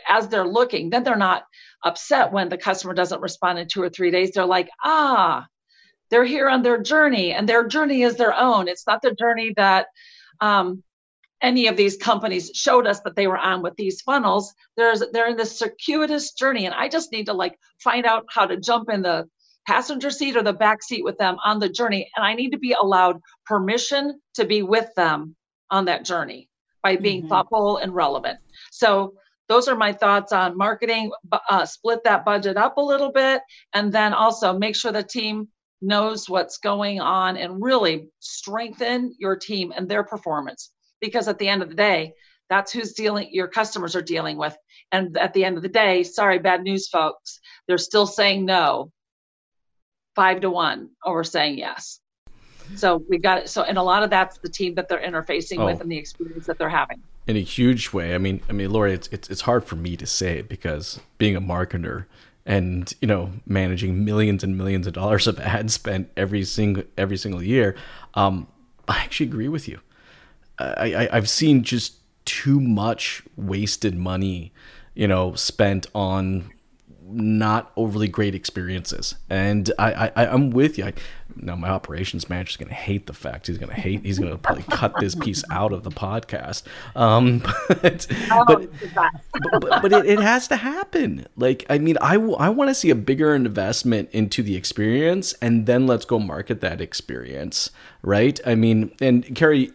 as they're looking. Then they're not upset when the customer doesn't respond in two or three days. They're like, ah, they're here on their journey, and their journey is their own. It's not the journey that um, any of these companies showed us that they were on with these funnels. There's they're in this circuitous journey, and I just need to like find out how to jump in the passenger seat or the back seat with them on the journey and i need to be allowed permission to be with them on that journey by being Mhm. thoughtful and relevant. So those are my thoughts on marketing uh, split that budget up a little bit and then also make sure the team knows what's going on and really strengthen your team and their performance because at the end of the day that's who's dealing your customers are dealing with. And at the end of the day sorry bad news folks they're still saying no five to one over saying yes. So we got it. So, and a lot of that's the team that they're interfacing Oh. with and the experience that they're having. in a huge way. I mean, I mean, Laurie, it's, it's it's hard for me to say it because being a marketer and you know managing millions and millions of dollars of ad spend every single every single year, um, I actually agree with you. I, I I've seen just too much wasted money, you know, spent on not overly great experiences. And I, I I'm with you. I, now my operations manager is going to hate the fact. He's going to hate he's going to probably cut this piece out of the podcast. Um, (laughs) but, oh, but, but, but, it, it, has to happen. Like i mean i, w- I want to see a bigger investment into the experience and then let's go market that experience right? I mean and carrie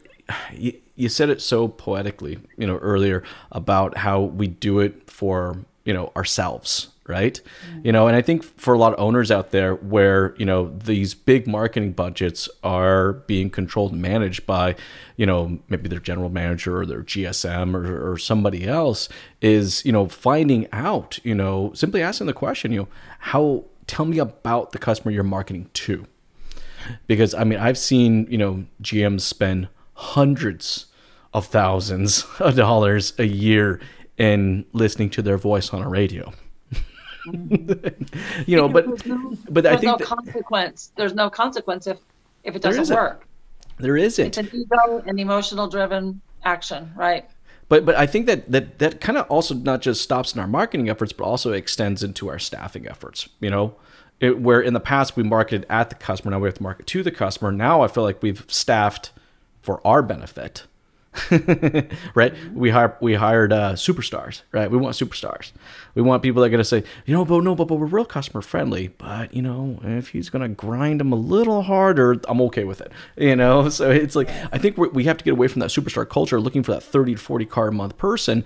you, you said it so poetically you know earlier about how we do it for you know ourselves right? Mm-hmm. You know, and I think for a lot of owners out there where, you know, these big marketing budgets are being controlled and managed by, you know, maybe their general manager or their GSM or, or somebody else is, you know, finding out, you know, simply asking the question, you know, how, tell me about the customer you're marketing to. Because I mean, I've seen, you know, GMs spend hundreds of thousands (laughs) of dollars a year in listening to their voice on a radio. Mm-hmm. (laughs) you know, but no, but I think no that, consequence. There's no consequence if if it doesn't work. There isn't. It's an ego and emotional driven action, right? But but I think that that that kind of also not just stops in our marketing efforts, but also extends into our staffing efforts. You know. It, where in the past we marketed at the customer, now we have to market to the customer. Now I feel like we've staffed for our benefit (laughs) right? We hired we hired uh, superstars, right? We want superstars. We want people that are gonna say, you know, but no, but, but we're real customer friendly. But you know, if he's gonna grind them a little harder, I'm okay with it. You know, so it's like I think we have to get away from that superstar culture, looking for that 30 to 40 car a month person,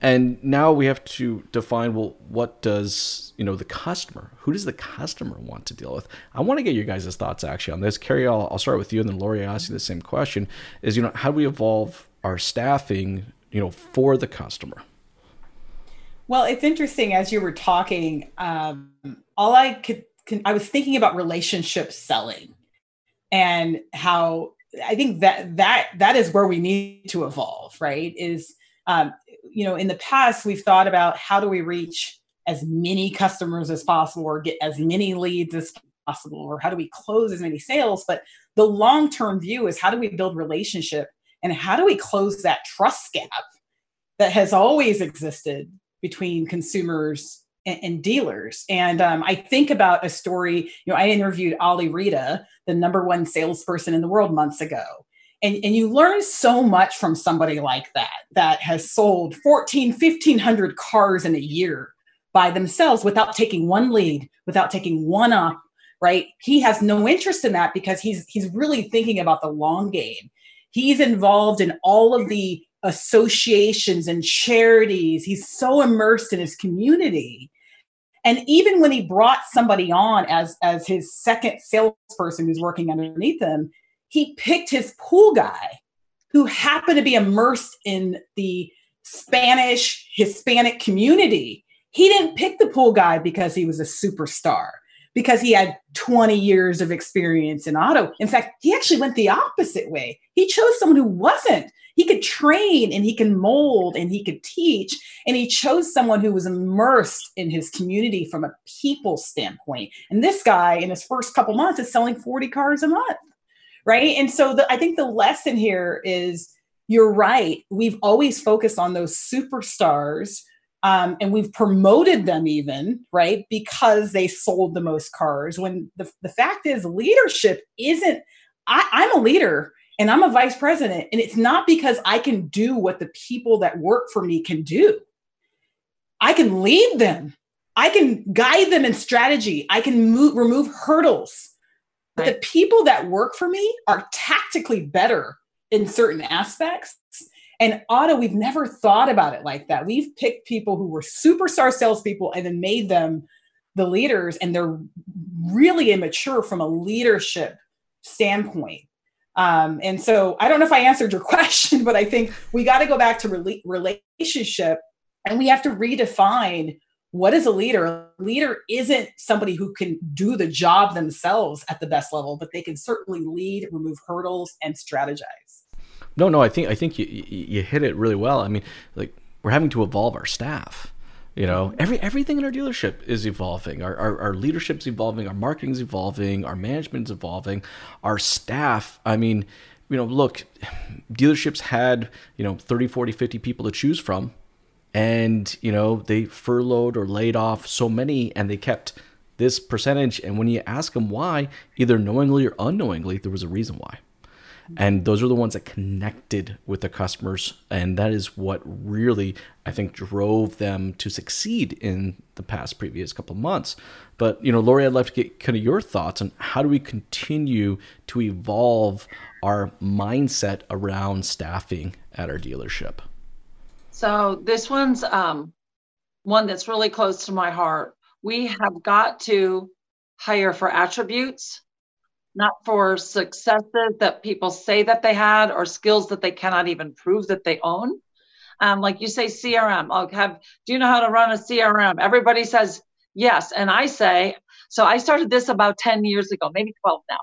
and now we have to define well what does you know the customer who does the customer want to deal with? I want to get your guys' thoughts actually on this. Carrie I'll, I'll start with you and then laurie ask you the same question is you know how do we evolve our staffing you know for the customer? Well it's interesting as you were talking um, all i could i was thinking about relationship selling and how i think that that that is where we need to evolve right is um, you know, in the past, we've thought about how do we reach as many customers as possible or get as many leads as possible or how do we close as many sales? But the long term view is how do we build relationship and how do we close that trust gap that has always existed between consumers and, and dealers? And um, i think about a story you know i interviewed ali reda the number one salesperson in the world months ago and, and you learn so much from somebody like that that has sold 14 1500 cars in a year by themselves without taking one lead without taking one up right? He has no interest in that because he's he's really thinking about the long game. He's involved in all of the associations and charities. He's so immersed in his community. And even when he brought somebody on as as his second salesperson who's working underneath him he picked his pool guy who happened to be immersed in the Spanish Hispanic community. He didn't pick the pool guy because he was a superstar, because he had 20 years of experience in auto. In fact, he actually went the opposite way. He chose someone who wasn't. He could train and he can mold and he could teach. And he chose someone who was immersed in his community from a people standpoint. And this guy, in his first couple months, is selling 40 cars a month right? And so the, i think the lesson here is you're right. We've always focused on those superstars um, and we've promoted them even right because they sold the most cars. When the, the fact is leadership isn't I, i'm a leader and i'm a vice president and it's not because i can do what the people that work for me can do. I can lead them. I can guide them in strategy. I can move, remove hurdles right. the people that work for me are tactically better in certain aspects. And auto, we've never thought about it like that. We've picked people who were superstar salespeople and then made them the leaders, and they're really immature from a leadership standpoint. Um, and so I don't know if I answered your (laughs) question, but I think we got to go back to re- relationship and we have to redefine what is a leader? A leader isn't somebody who can do the job themselves at the best level, but they can certainly lead, remove hurdles, and strategize. No, no, I think I think you you hit it really well. I mean, like we're having to evolve our staff. You know, mm-hmm. every everything in our dealership is evolving. Our, our, our leadership's evolving. Our marketing's evolving. Our management's evolving. Our staff. I mean, you know, look, (sighs) dealerships had you know 30, 40, 50 people to choose from and you know they furloughed or laid off so many and they kept this percentage. And when you ask them why, either knowingly or unknowingly, there was a reason why. And those are the ones that connected with the customers. And that is what really, I think, drove them to succeed in the past previous couple months. But, you know, Laurie, I'd love to get kind of your thoughts on how do we continue to evolve our mindset around staffing at our dealership? So this one's um, one that's really close to my heart. We have got to hire for attributes, not for successes that people say that they had or skills that they cannot even prove that they own. Um, like you say, CRM. I'll have. Do you know how to run a CRM? Everybody says yes, and I say. So I started this about ten years ago, maybe twelve now.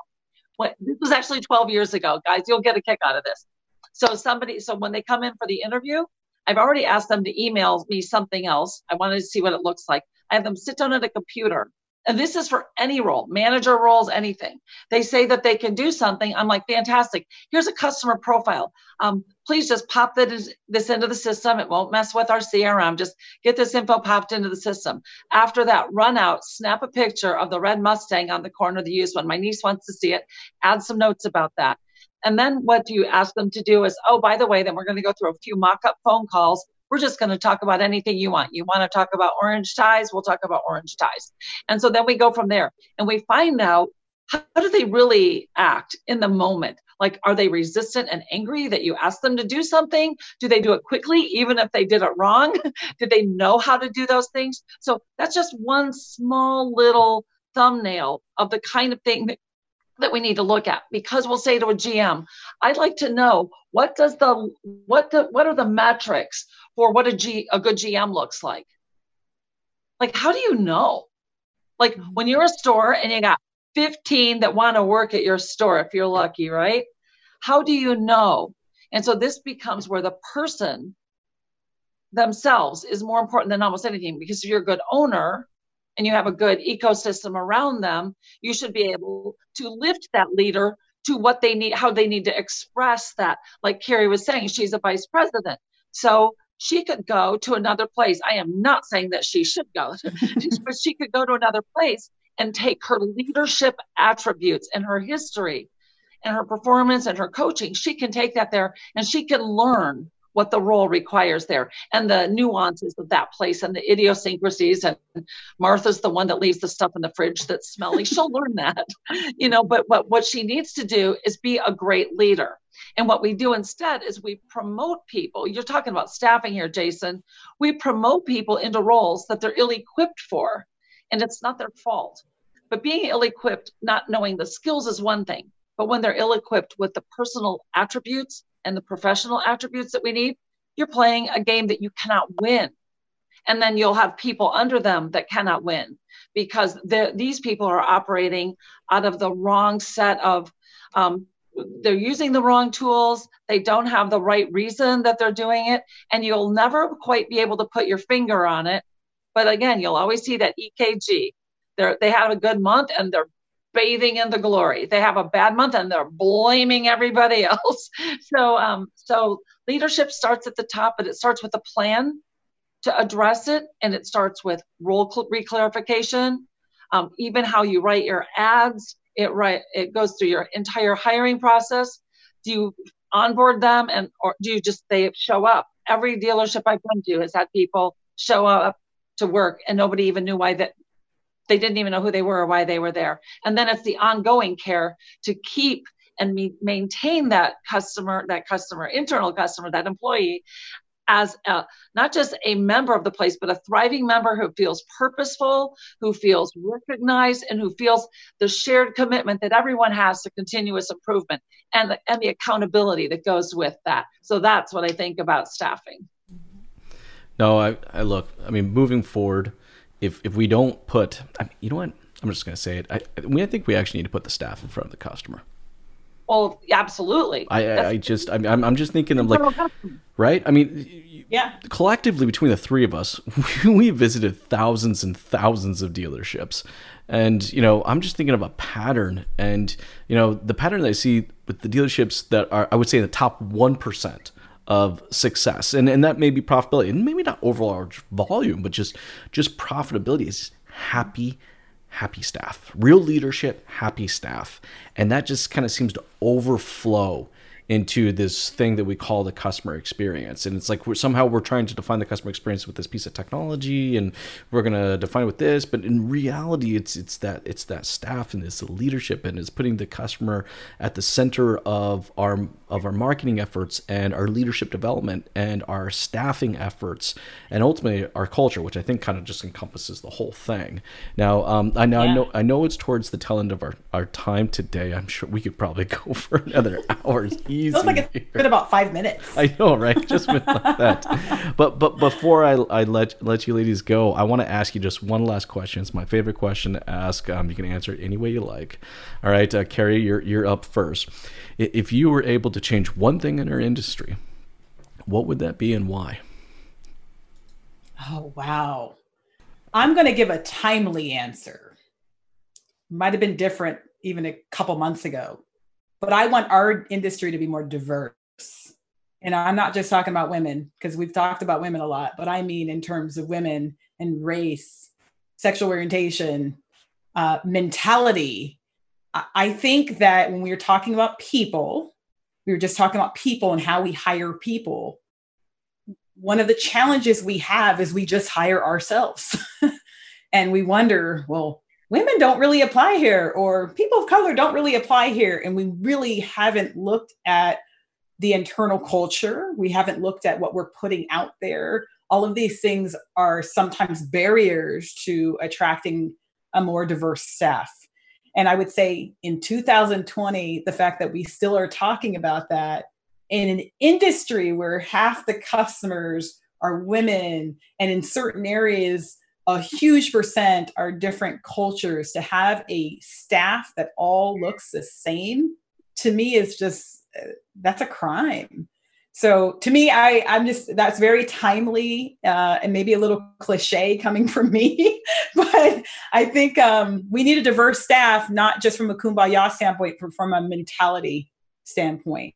When, this was actually twelve years ago, guys. You'll get a kick out of this. So somebody. So when they come in for the interview, I've already asked them to email me something else. I wanted to see what it looks like. I have them sit down at a computer. And this is for any role, manager roles, anything. They say that they can do something. I'm like, fantastic. Here's a customer profile. Um, please just pop this, this into the system. It won't mess with our CRM. Just get this info popped into the system. After that, run out, snap a picture of the red Mustang on the corner of the used one. My niece wants to see it. Add some notes about that. And then what you ask them to do is, oh, by the way, then we're going to go through a few mock up phone calls. We're just going to talk about anything you want. You want to talk about orange ties? We'll talk about orange ties. And so then we go from there and we find out how do they really act in the moment? Like, are they resistant and angry that you ask them to do something? Do they do it quickly, even if they did it wrong? (laughs) Did they know how to do those things? So that's just one small little thumbnail of the kind of thing that that we need to look at because we'll say to a GM, I'd like to know what does the what the what are the metrics for what a G a good GM looks like? Like how do you know? Like mm-hmm. when you're a store and you got 15 that want to work at your store if you're lucky, right? How do you know? And so this becomes where the person themselves is more important than almost anything because if you're a good owner, and you have a good ecosystem around them, you should be able to lift that leader to what they need, how they need to express that. Like Carrie was saying, she's a vice president. So she could go to another place. I am not saying that she should go, (laughs) but she could go to another place and take her leadership attributes and her history and her performance and her coaching. She can take that there and she can learn what the role requires there and the nuances of that place and the idiosyncrasies. And Martha's the one that leaves the stuff in the fridge that's smelly. (laughs) She'll learn that, (laughs) you know, but, but what she needs to do is be a great leader. And what we do instead is we promote people. You're talking about staffing here, Jason. We promote people into roles that they're ill equipped for, and it's not their fault. But being ill equipped, not knowing the skills is one thing. But when they're ill equipped with the personal attributes and the professional attributes that we need, you're playing a game that you cannot win. And then you'll have people under them that cannot win because these people are operating out of the wrong set of, um, they're using the wrong tools. They don't have the right reason that they're doing it. And you'll never quite be able to put your finger on it. But again, you'll always see that EKG. They're, they have a good month and they're bathing in the glory. They have a bad month and they're blaming everybody (laughs) else. So, um, so leadership starts at the top, but it starts with a plan to address it, and it starts with role cl- reclarification. Um, even how you write your ads, it right it goes through your entire hiring process. Do you onboard them, and or do you just they show up? Every dealership I've been to has had people show up to work, and nobody even knew why that they didn't even know who they were or why they were there. And then it's the ongoing care to keep and me- maintain that customer, that customer, internal customer, that employee as a, not just a member of the place, but a thriving member who feels purposeful, who feels recognized, and who feels the shared commitment that everyone has to continuous improvement and the, and the accountability that goes with that. So that's what I think about staffing. No, I, I look, I mean, moving forward, if if we don't put, I mean, you know what? I'm just going to say it. I, I think we actually need to put the staff in front of the customer. Well, absolutely. I, I, I just, I'm, I'm just thinking of like, right? I mean, yeah. Collectively, between the three of us, (laughs) we visited thousands and thousands of dealerships, and you know, I'm just thinking of a pattern, and you know, the pattern that I see with the dealerships that are, I would say, the top one percent of success. And and that may be profitability. And maybe not overall large volume but just just profitability is happy happy staff, real leadership, happy staff. And that just kind of seems to overflow into this thing that we call the customer experience. And it's like we're, somehow we're trying to define the customer experience with this piece of technology and we're going to define it with this. But in reality it's it's that it's that staff and it's the leadership and it's putting the customer at the center of our of our marketing efforts and our leadership development and our staffing efforts and ultimately our culture which i think kind of just encompasses the whole thing now um, i know yeah. i know i know it's towards the tail end of our, our time today i'm sure we could probably (laughs) go for another hours (laughs) easy. Feels like it's been about five minutes. I know, right? Just been like that. But but before I, I let let you ladies go, I want to ask you just one last question. It's my favorite question to ask. Um, you can answer it any way you like. All right, uh, Carrie, you're you're up first. If you were able to change one thing in our industry, what would that be and why? Oh wow. I'm going to give a timely answer. Might have been different even a couple months ago but I want our industry to be more diverse. And I'm not just talking about women because we've talked about women a lot, but I mean in terms of women and race, sexual orientation, uh, mentality. I think that when we're talking about people, we were just talking about people and how we hire people. One of the challenges we have is we just hire ourselves. (laughs) and we wonder, well, women don't really apply here or people of color don't really apply here and we really haven't looked at the internal culture we haven't looked at what we're putting out there all of these things are sometimes barriers to attracting a more diverse staff and i would say in 2020 the fact that we still are talking about that in an industry where half the customers are women and in certain areas a huge percent are different cultures to have a staff that all looks the same to me is just uh, that's a crime so to me i i'm just that's very timely uh, and maybe a little cliche coming from me (laughs) but i think um, we need a diverse staff not just from a kumbaya standpoint but from a mentality standpoint.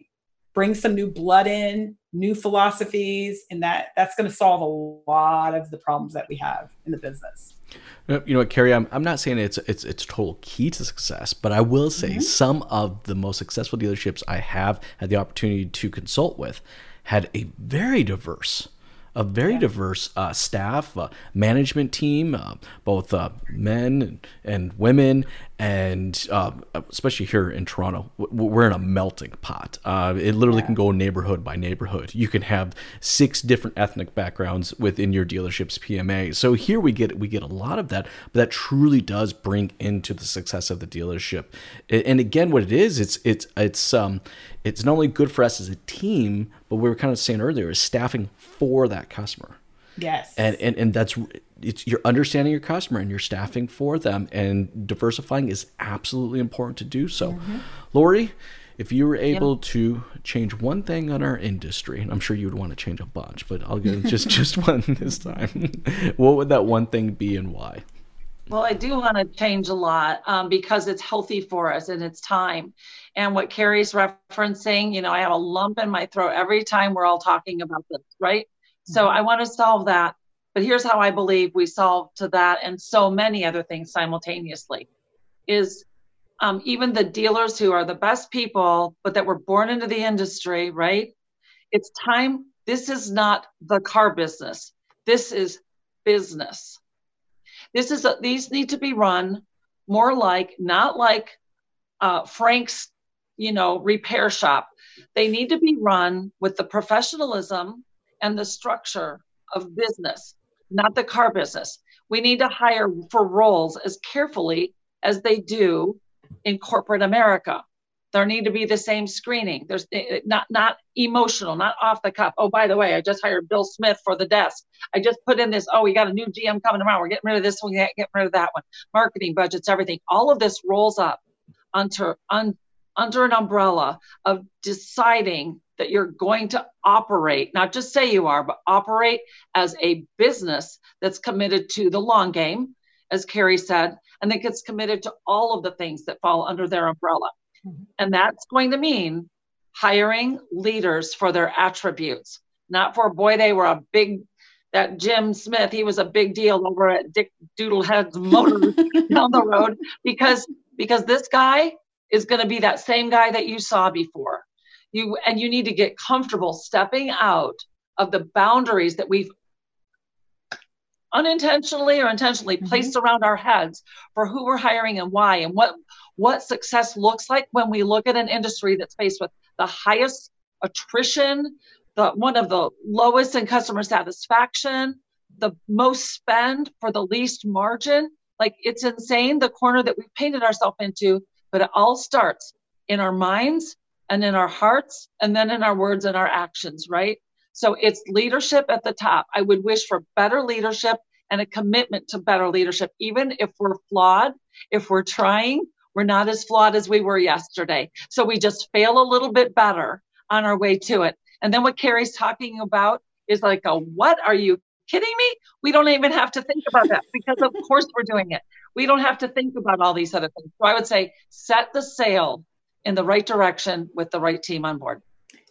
Bring some new blood in new philosophies and that that's going to solve a lot of the problems that we have in the business you know what carrie i'm, I'm not saying it's it's it's total key to success but i will say mm-hmm. some of the most successful dealerships i have had the opportunity to consult with had a very diverse a very yeah. diverse uh, staff, uh, management team, uh, both uh, men and, women, and uh, especially here in Toronto, we're in a melting pot. Uh, it literally yeah. can go neighborhood by neighborhood. You can have six different ethnic backgrounds within your dealership's PMA. So here we get we get a lot of that, but that truly does bring into the success of the dealership. And again, what it is, it's it's it's um it's not only good for us as a team, but we were kind of saying earlier is staffing for that customer. Yes. And and, and that's it's you're understanding your customer and you're staffing for them and diversifying is absolutely important to do so. Mm-hmm. Laurie, if you were able yep. to change one thing on our industry, and I'm sure you would want to change a bunch, but I'll get just just (laughs) one this time. (laughs) what would that one thing be and why? Well, I do want to change a lot um, because it's healthy for us and it's time. And what Carrie's referencing, you know, I have a lump in my throat every time we're all talking about this, right? Mm-hmm. So I want to solve that. But here's how I believe we solve to that and so many other things simultaneously is um, even the dealers who are the best people, but that were born into the industry, right? It's time. This is not the car business. This is business this is a, these need to be run more like not like uh, Frank's, you know, repair shop. They need to be run with the professionalism and the structure of business, not the car business. We need to hire for roles as carefully as they do in corporate America there need to be the same screening. There's eh, eh, not not emotional not off the cuff. Oh by the way i just hired bill smith for the desk. I just put in this oh we got a new gm coming tomorrow. We're getting rid of this one getting rid of that one. Marketing budgets everything. All of this rolls up under un, under an umbrella of deciding that you're going to operate not just say you are but operate as a business that's committed to the long game as carrie said and that gets committed to all of the things that fall under their umbrella Mm-hmm. And that's going to mean hiring leaders for their attributes, not for boy, they were a big that Jim Smith, he was a big deal over at Dick Doodlehead's motor (laughs) down the road because because this guy is going to be that same guy that you saw before. You and you need to get comfortable stepping out of the boundaries that we've unintentionally or intentionally mm-hmm. placed around our heads for who we're hiring and why and what what success looks like when we look at an industry that's faced with the highest attrition the one of the lowest in customer satisfaction the most spend for the least margin like it's insane the corner that we've painted ourselves into but it all starts in our minds and in our hearts and then in our words and our actions right so it's leadership at the top. I would wish for better leadership and a commitment to better leadership, even if we're flawed, if we're trying, we're not as flawed as we were yesterday. So we just fail a little bit better on our way to it. And then what Carrie's talking about is like a what are you kidding me? We don't even have to think about that because of course we're doing it. We don't have to think about all these other things. So I would say set the sail in the right direction with the right team on board.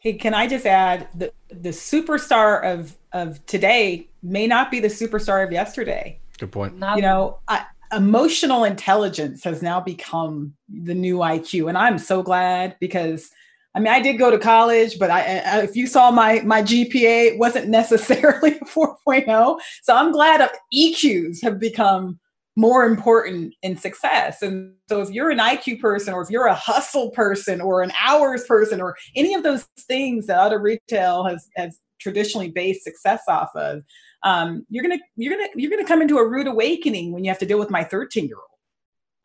Hey, can I just add the the superstar of of today may not be the superstar of yesterday. Good point. Not- you know, I, emotional intelligence has now become the new IQ, and I'm so glad because I mean I did go to college, but I, I if you saw my my GPA, it wasn't (laughs) necessarily a 4.0. So I'm glad EQs have become more important in success. And so if you're an IQ person or if you're a hustle person or an hours person or any of those things that auto retail has has traditionally based success off of, um, you're gonna you're gonna you're gonna come into a rude awakening when you have to deal with my 13 year old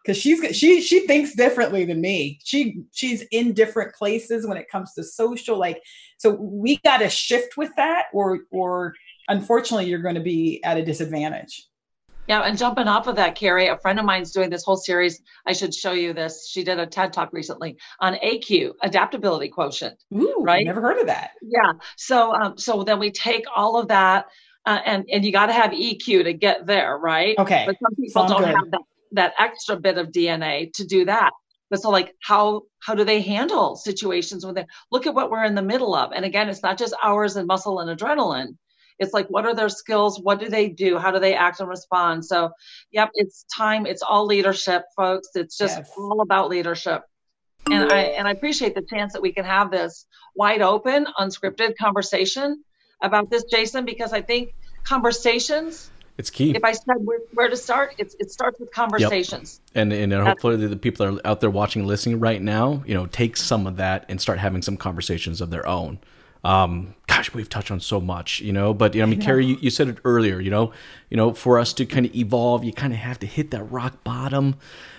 because she's she she thinks differently than me. She she's in different places when it comes to social. Like so, we got to shift with that, or or unfortunately, you're going to be at a disadvantage. Yeah, and jumping off of that, Carrie, a friend of mine's doing this whole series. I should show you this. She did a TED talk recently on AQ, adaptability quotient. Ooh, right? Never heard of that. Yeah. So, um, so then we take all of that, uh, and and you got to have EQ to get there, right? Okay. But some people don't good. have that that extra bit of DNA to do that. But so, like, how how do they handle situations when they look at what we're in the middle of? And again, it's not just hours and muscle and adrenaline it's like what are their skills what do they do how do they act and respond so yep it's time it's all leadership folks it's just yes. all about leadership and i and i appreciate the chance that we can have this wide open unscripted conversation about this jason because i think conversations it's key. If I said where, where to start, it's, it starts with conversations. Yep. And and hopefully the people that are out there watching, listening right now, you know, take some of that and start having some conversations of their own. Um, gosh, we've touched on so much, you know. But you know, I mean, yeah. Carrie, you, you, said it earlier. You know, you know, for us to kind of evolve, you kind of have to hit that rock bottom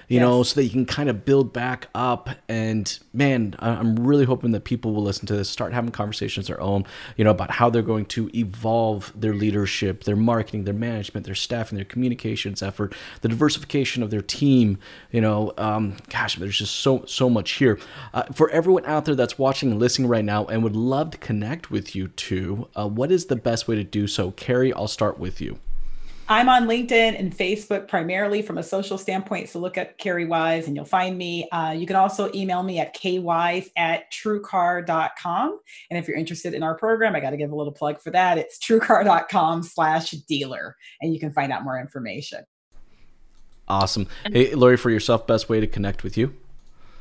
you yes. know, so that you can kind of build back up. And man, I'm really hoping that people will listen to this, start having conversations their own, you know, about how they're going to evolve their leadership, their marketing, their management, their staff, and their communications effort, the diversification of their team. You know, um, gosh, there's just so so much here uh, for everyone out there that's watching and listening right now, and would love to connect with you too. Uh, what is the best way to do so? Carrie, I'll start with you. I'm on LinkedIn and Facebook primarily from a social standpoint. So look at Carrie Wise and you'll find me. Uh, you can also email me at kwise at truecar.com. And if you're interested in our program, I got to give a little plug for that. It's truecar.com slash dealer. And you can find out more information. Awesome. Hey, Laurie, for yourself, best way to connect with you?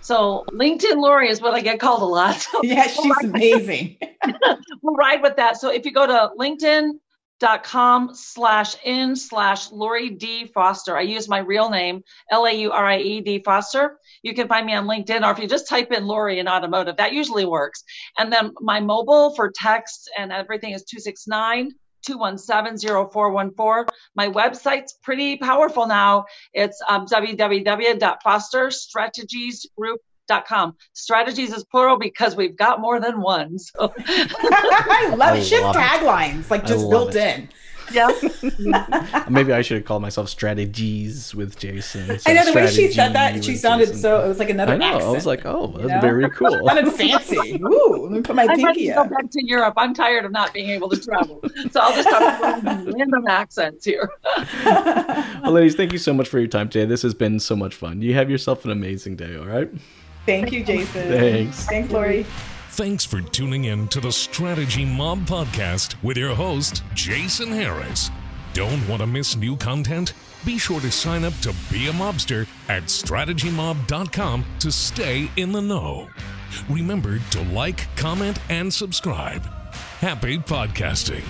So LinkedIn Laurie is what I get called a lot. (laughs) Yeah, she's (laughs) amazing. (laughs) we'll ride with that. So if you go to LinkedIn, dot com slash in slash Laurie D Foster. I use my real name, L A U R I E D Foster. You can find me on LinkedIn or if you just type in Laurie in automotive, that usually works. And then my mobile for text and everything is 269 217 0414. My website's pretty powerful now. It's um, www.fosterstrategiesgroup.com dot com. Strategies is plural because we've got more than one. So (laughs) I love I shift love taglines, like just built it. in. Yeah. (laughs) Maybe I should have called myself strategies with Jason. I know the way she said that. She sounded Jason. so. It was like another. I know. Accent, I was like, oh, that's you know? very (laughs) cool. sounded fancy. Ooh, let me put my I'm pinky up. Go back to Europe. I'm tired of not being able to travel, so I'll just talk random, random accents here. well, ladies, thank you so much for your time today. This has been so much fun. You have yourself an amazing day. All right. Thank you, Jason. Thanks. Thanks, Laurie. Thanks for tuning in to the Strategy Mob podcast with your host, Jason Harris. Don't want to miss new content? Be sure to sign up to be a mobster at strategymob.com to stay in the know. Remember to like, comment, and subscribe. Happy podcasting.